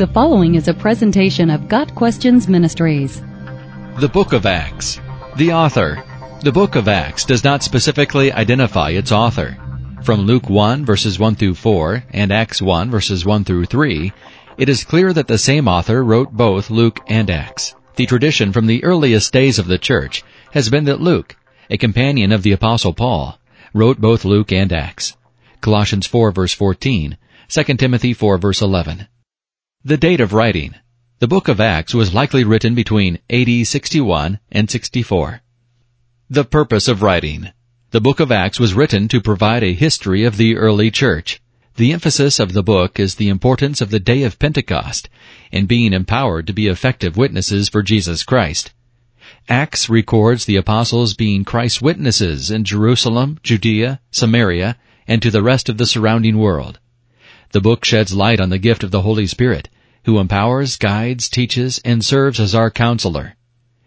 The following is a presentation of Got Questions Ministries. The Book of Acts. The author. The Book of Acts does not specifically identify its author. From Luke 1 verses 1 through 4 and Acts 1 verses 1 through 3, it is clear that the same author wrote both Luke and Acts. The tradition from the earliest days of the church has been that Luke, a companion of the apostle Paul, wrote both Luke and Acts. Colossians 4 verse 14, 2 Timothy 4 verse 11. The date of writing. The book of Acts was likely written between AD 61 and 64. The purpose of writing. The book of Acts was written to provide a history of the early church. The emphasis of the book is the importance of the day of Pentecost and being empowered to be effective witnesses for Jesus Christ. Acts records the apostles being Christ's witnesses in Jerusalem, Judea, Samaria, and to the rest of the surrounding world. The book sheds light on the gift of the Holy Spirit, who empowers, guides, teaches, and serves as our counselor.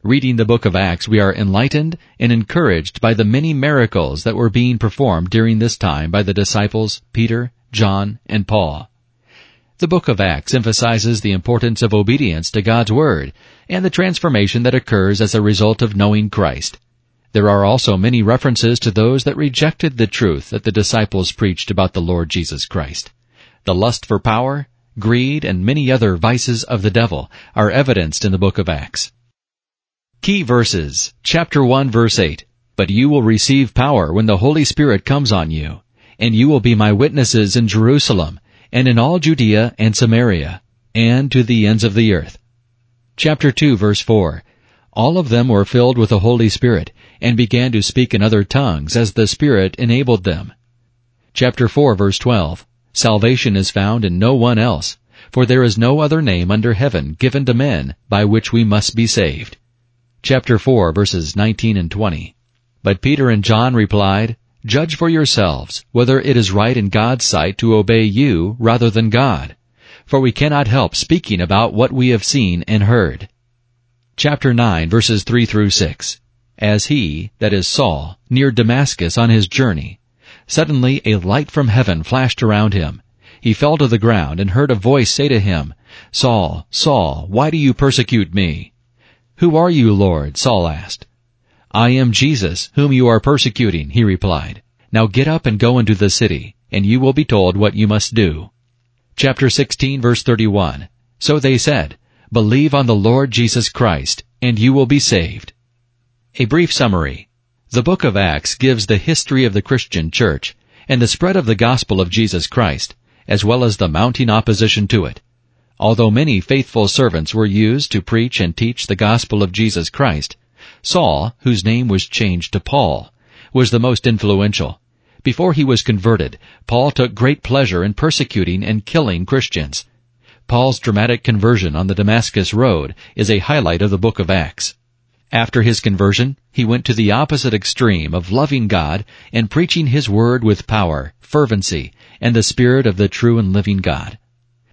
Reading the book of Acts, we are enlightened and encouraged by the many miracles that were being performed during this time by the disciples Peter, John, and Paul. The book of Acts emphasizes the importance of obedience to God's Word and the transformation that occurs as a result of knowing Christ. There are also many references to those that rejected the truth that the disciples preached about the Lord Jesus Christ. The lust for power, greed, and many other vices of the devil are evidenced in the book of Acts. Key verses, chapter 1 verse 8. But you will receive power when the Holy Spirit comes on you, and you will be my witnesses in Jerusalem, and in all Judea and Samaria, and to the ends of the earth. Chapter 2 verse 4. All of them were filled with the Holy Spirit, and began to speak in other tongues as the Spirit enabled them. Chapter 4 verse 12. Salvation is found in no one else, for there is no other name under heaven given to men by which we must be saved. Chapter 4 verses 19 and 20. But Peter and John replied, Judge for yourselves whether it is right in God's sight to obey you rather than God. For we cannot help speaking about what we have seen and heard. Chapter 9 verses 3 through 6. As he, that is Saul, neared Damascus on his journey, Suddenly a light from heaven flashed around him. He fell to the ground and heard a voice say to him, Saul, Saul, why do you persecute me? Who are you, Lord? Saul asked. I am Jesus, whom you are persecuting, he replied. Now get up and go into the city, and you will be told what you must do. Chapter 16 verse 31. So they said, Believe on the Lord Jesus Christ, and you will be saved. A brief summary. The book of Acts gives the history of the Christian church and the spread of the gospel of Jesus Christ, as well as the mounting opposition to it. Although many faithful servants were used to preach and teach the gospel of Jesus Christ, Saul, whose name was changed to Paul, was the most influential. Before he was converted, Paul took great pleasure in persecuting and killing Christians. Paul's dramatic conversion on the Damascus Road is a highlight of the book of Acts. After his conversion, he went to the opposite extreme of loving God and preaching His Word with power, fervency, and the Spirit of the true and living God.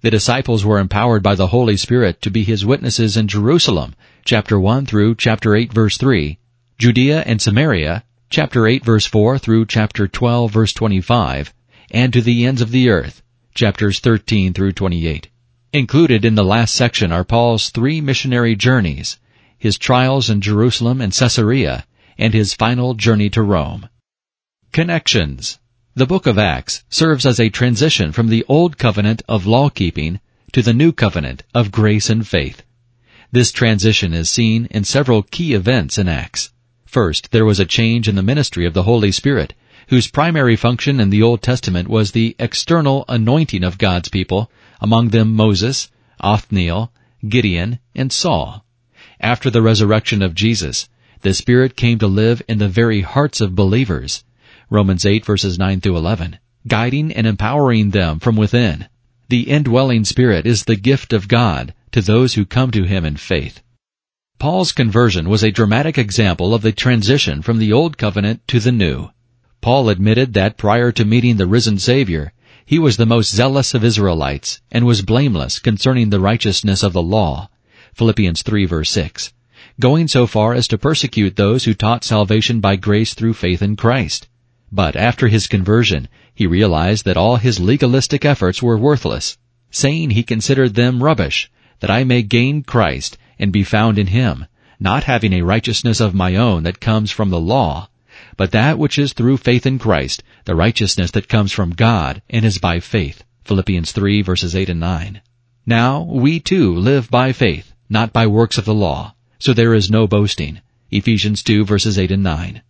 The disciples were empowered by the Holy Spirit to be His witnesses in Jerusalem, chapter 1 through chapter 8 verse 3, Judea and Samaria, chapter 8 verse 4 through chapter 12 verse 25, and to the ends of the earth, chapters 13 through 28. Included in the last section are Paul's three missionary journeys, his trials in Jerusalem and Caesarea, and his final journey to Rome. Connections The book of Acts serves as a transition from the old covenant of law-keeping to the new covenant of grace and faith. This transition is seen in several key events in Acts. First, there was a change in the ministry of the Holy Spirit, whose primary function in the Old Testament was the external anointing of God's people, among them Moses, Othniel, Gideon, and Saul. After the resurrection of Jesus, the Spirit came to live in the very hearts of believers. Romans 8 verses 9 through 11. Guiding and empowering them from within. The indwelling Spirit is the gift of God to those who come to Him in faith. Paul's conversion was a dramatic example of the transition from the Old Covenant to the New. Paul admitted that prior to meeting the risen Savior, he was the most zealous of Israelites and was blameless concerning the righteousness of the law. Philippians 3 verse 6, going so far as to persecute those who taught salvation by grace through faith in Christ. But after his conversion, he realized that all his legalistic efforts were worthless. saying he considered them rubbish, that I may gain Christ and be found in him, not having a righteousness of my own that comes from the law, but that which is through faith in Christ, the righteousness that comes from God and is by faith. Philippians 3 verses 8 and 9. Now, we too live by faith, not by works of the law. So there is no boasting. Ephesians 2 verses 8 and 9.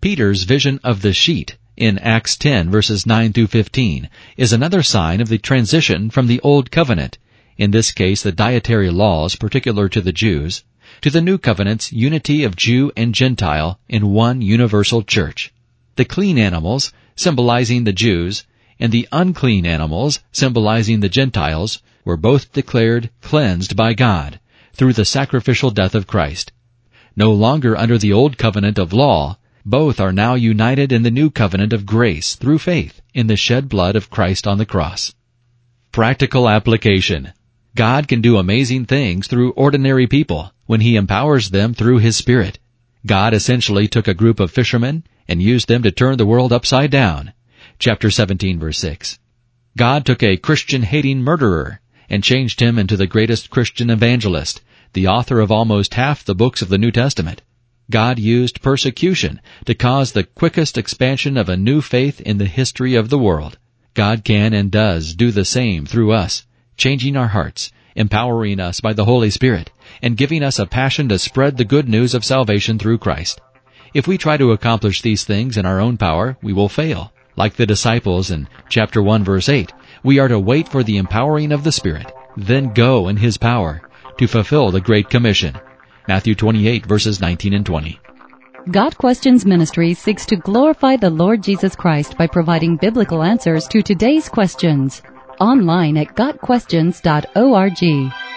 Peter's vision of the sheet in Acts 10 verses 9 through 15 is another sign of the transition from the Old Covenant, in this case the dietary laws particular to the Jews, to the New Covenant's unity of Jew and Gentile in one universal church. The clean animals, symbolizing the Jews, and the unclean animals, symbolizing the Gentiles, were both declared cleansed by God through the sacrificial death of Christ. No longer under the old covenant of law, both are now united in the new covenant of grace through faith in the shed blood of Christ on the cross. Practical application. God can do amazing things through ordinary people when He empowers them through His Spirit. God essentially took a group of fishermen and used them to turn the world upside down. Chapter 17 verse 6. God took a Christian hating murderer and changed him into the greatest Christian evangelist, the author of almost half the books of the New Testament. God used persecution to cause the quickest expansion of a new faith in the history of the world. God can and does do the same through us, changing our hearts, empowering us by the Holy Spirit, and giving us a passion to spread the good news of salvation through Christ. If we try to accomplish these things in our own power, we will fail. Like the disciples in chapter 1 verse 8, we are to wait for the empowering of the Spirit, then go in His power to fulfill the Great Commission. Matthew 28 verses 19 and 20. Got Questions Ministry seeks to glorify the Lord Jesus Christ by providing biblical answers to today's questions. Online at GotQuestions.org.